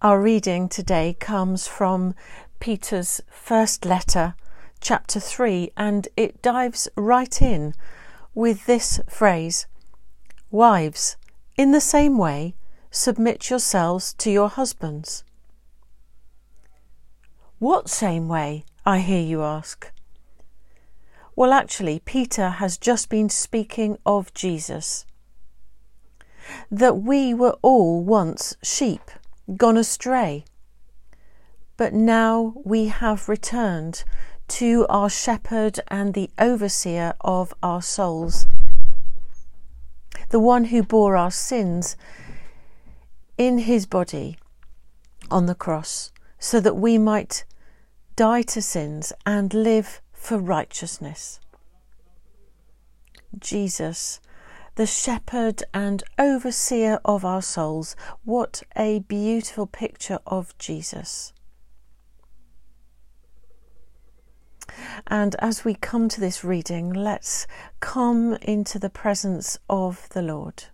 Our reading today comes from Peter's first letter, chapter 3, and it dives right in with this phrase Wives, in the same way, submit yourselves to your husbands. What same way? I hear you ask. Well, actually, Peter has just been speaking of Jesus. That we were all once sheep gone astray. But now we have returned to our shepherd and the overseer of our souls, the one who bore our sins in his body on the cross, so that we might die to sins and live for righteousness. Jesus the shepherd and overseer of our souls. What a beautiful picture of Jesus. And as we come to this reading, let's come into the presence of the Lord.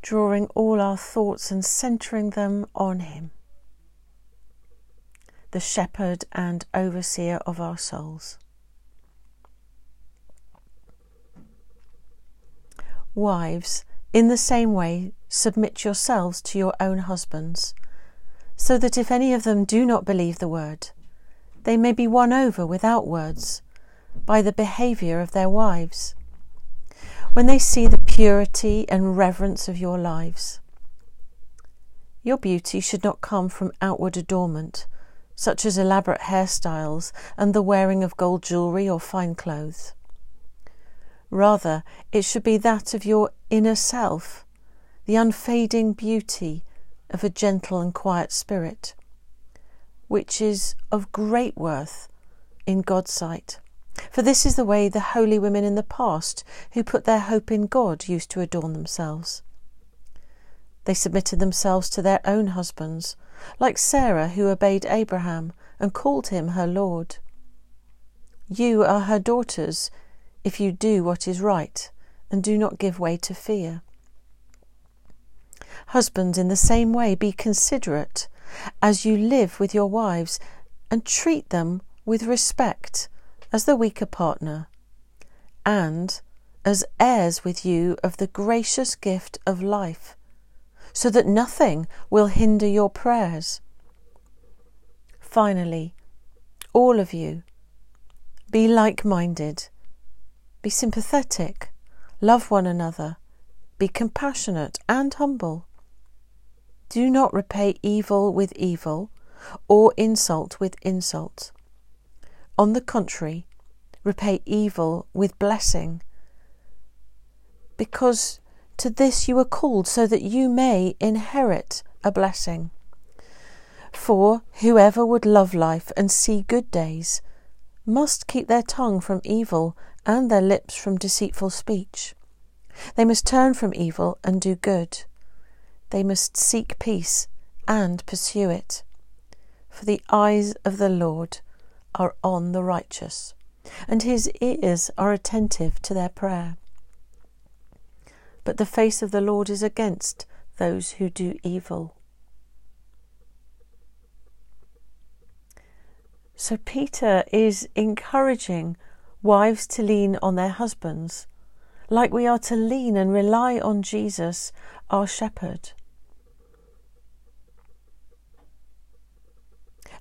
Drawing all our thoughts and centering them on Him, the shepherd and overseer of our souls. Wives, in the same way, submit yourselves to your own husbands, so that if any of them do not believe the word, they may be won over without words by the behaviour of their wives, when they see the purity and reverence of your lives. Your beauty should not come from outward adornment, such as elaborate hairstyles and the wearing of gold jewellery or fine clothes. Rather, it should be that of your inner self, the unfading beauty of a gentle and quiet spirit, which is of great worth in God's sight. For this is the way the holy women in the past, who put their hope in God, used to adorn themselves. They submitted themselves to their own husbands, like Sarah, who obeyed Abraham and called him her Lord. You are her daughters if you do what is right and do not give way to fear. Husbands, in the same way, be considerate as you live with your wives and treat them with respect as the weaker partner and as heirs with you of the gracious gift of life, so that nothing will hinder your prayers. Finally, all of you, be like minded be sympathetic, love one another, be compassionate and humble. Do not repay evil with evil or insult with insult. On the contrary, repay evil with blessing, because to this you were called, so that you may inherit a blessing. For whoever would love life and see good days must keep their tongue from evil and their lips from deceitful speech. They must turn from evil and do good. They must seek peace and pursue it. For the eyes of the Lord are on the righteous, and his ears are attentive to their prayer. But the face of the Lord is against those who do evil. So Peter is encouraging wives to lean on their husbands, like we are to lean and rely on Jesus, our shepherd.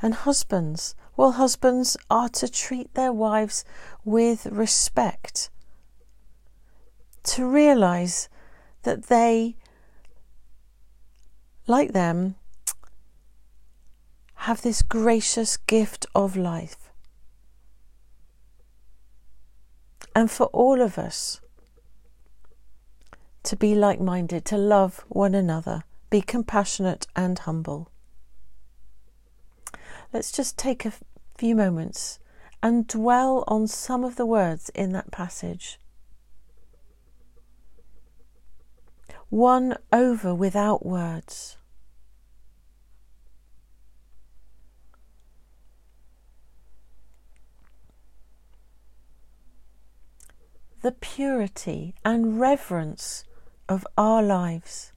And husbands, well, husbands are to treat their wives with respect, to realize that they, like them, have this gracious gift of life. And for all of us to be like minded, to love one another, be compassionate and humble. Let's just take a few moments and dwell on some of the words in that passage. Won over without words. the purity and reverence of our lives.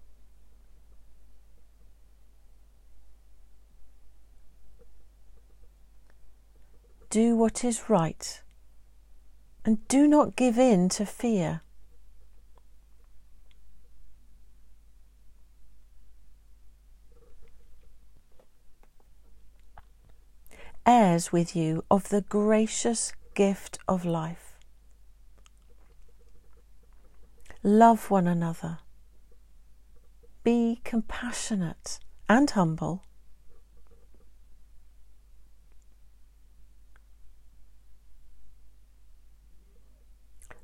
Do what is right and do not give in to fear. Heirs with you of the gracious gift of life. Love one another. Be compassionate and humble.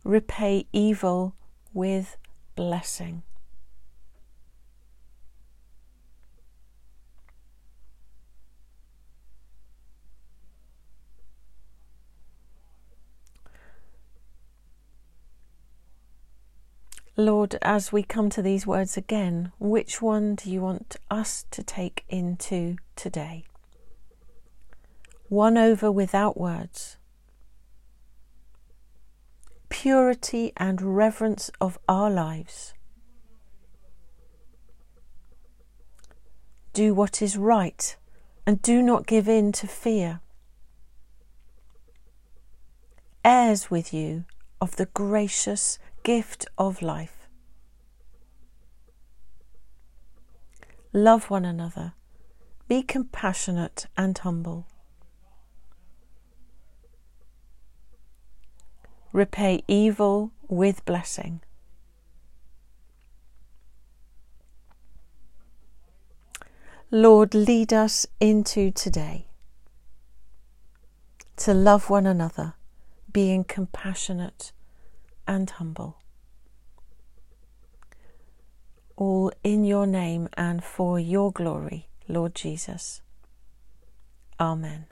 repay evil with blessing. Lord, as we come to these words again, which one do you want us to take into today? Won over without words purity and reverence of our lives. Do what is right and do not give in to fear. Heirs with you of the gracious gift of life. Love one another. Be compassionate and humble. repay evil with blessing. Lord, lead us into today to love one another, being compassionate and humble. All in your name and for your glory, Lord Jesus. Amen.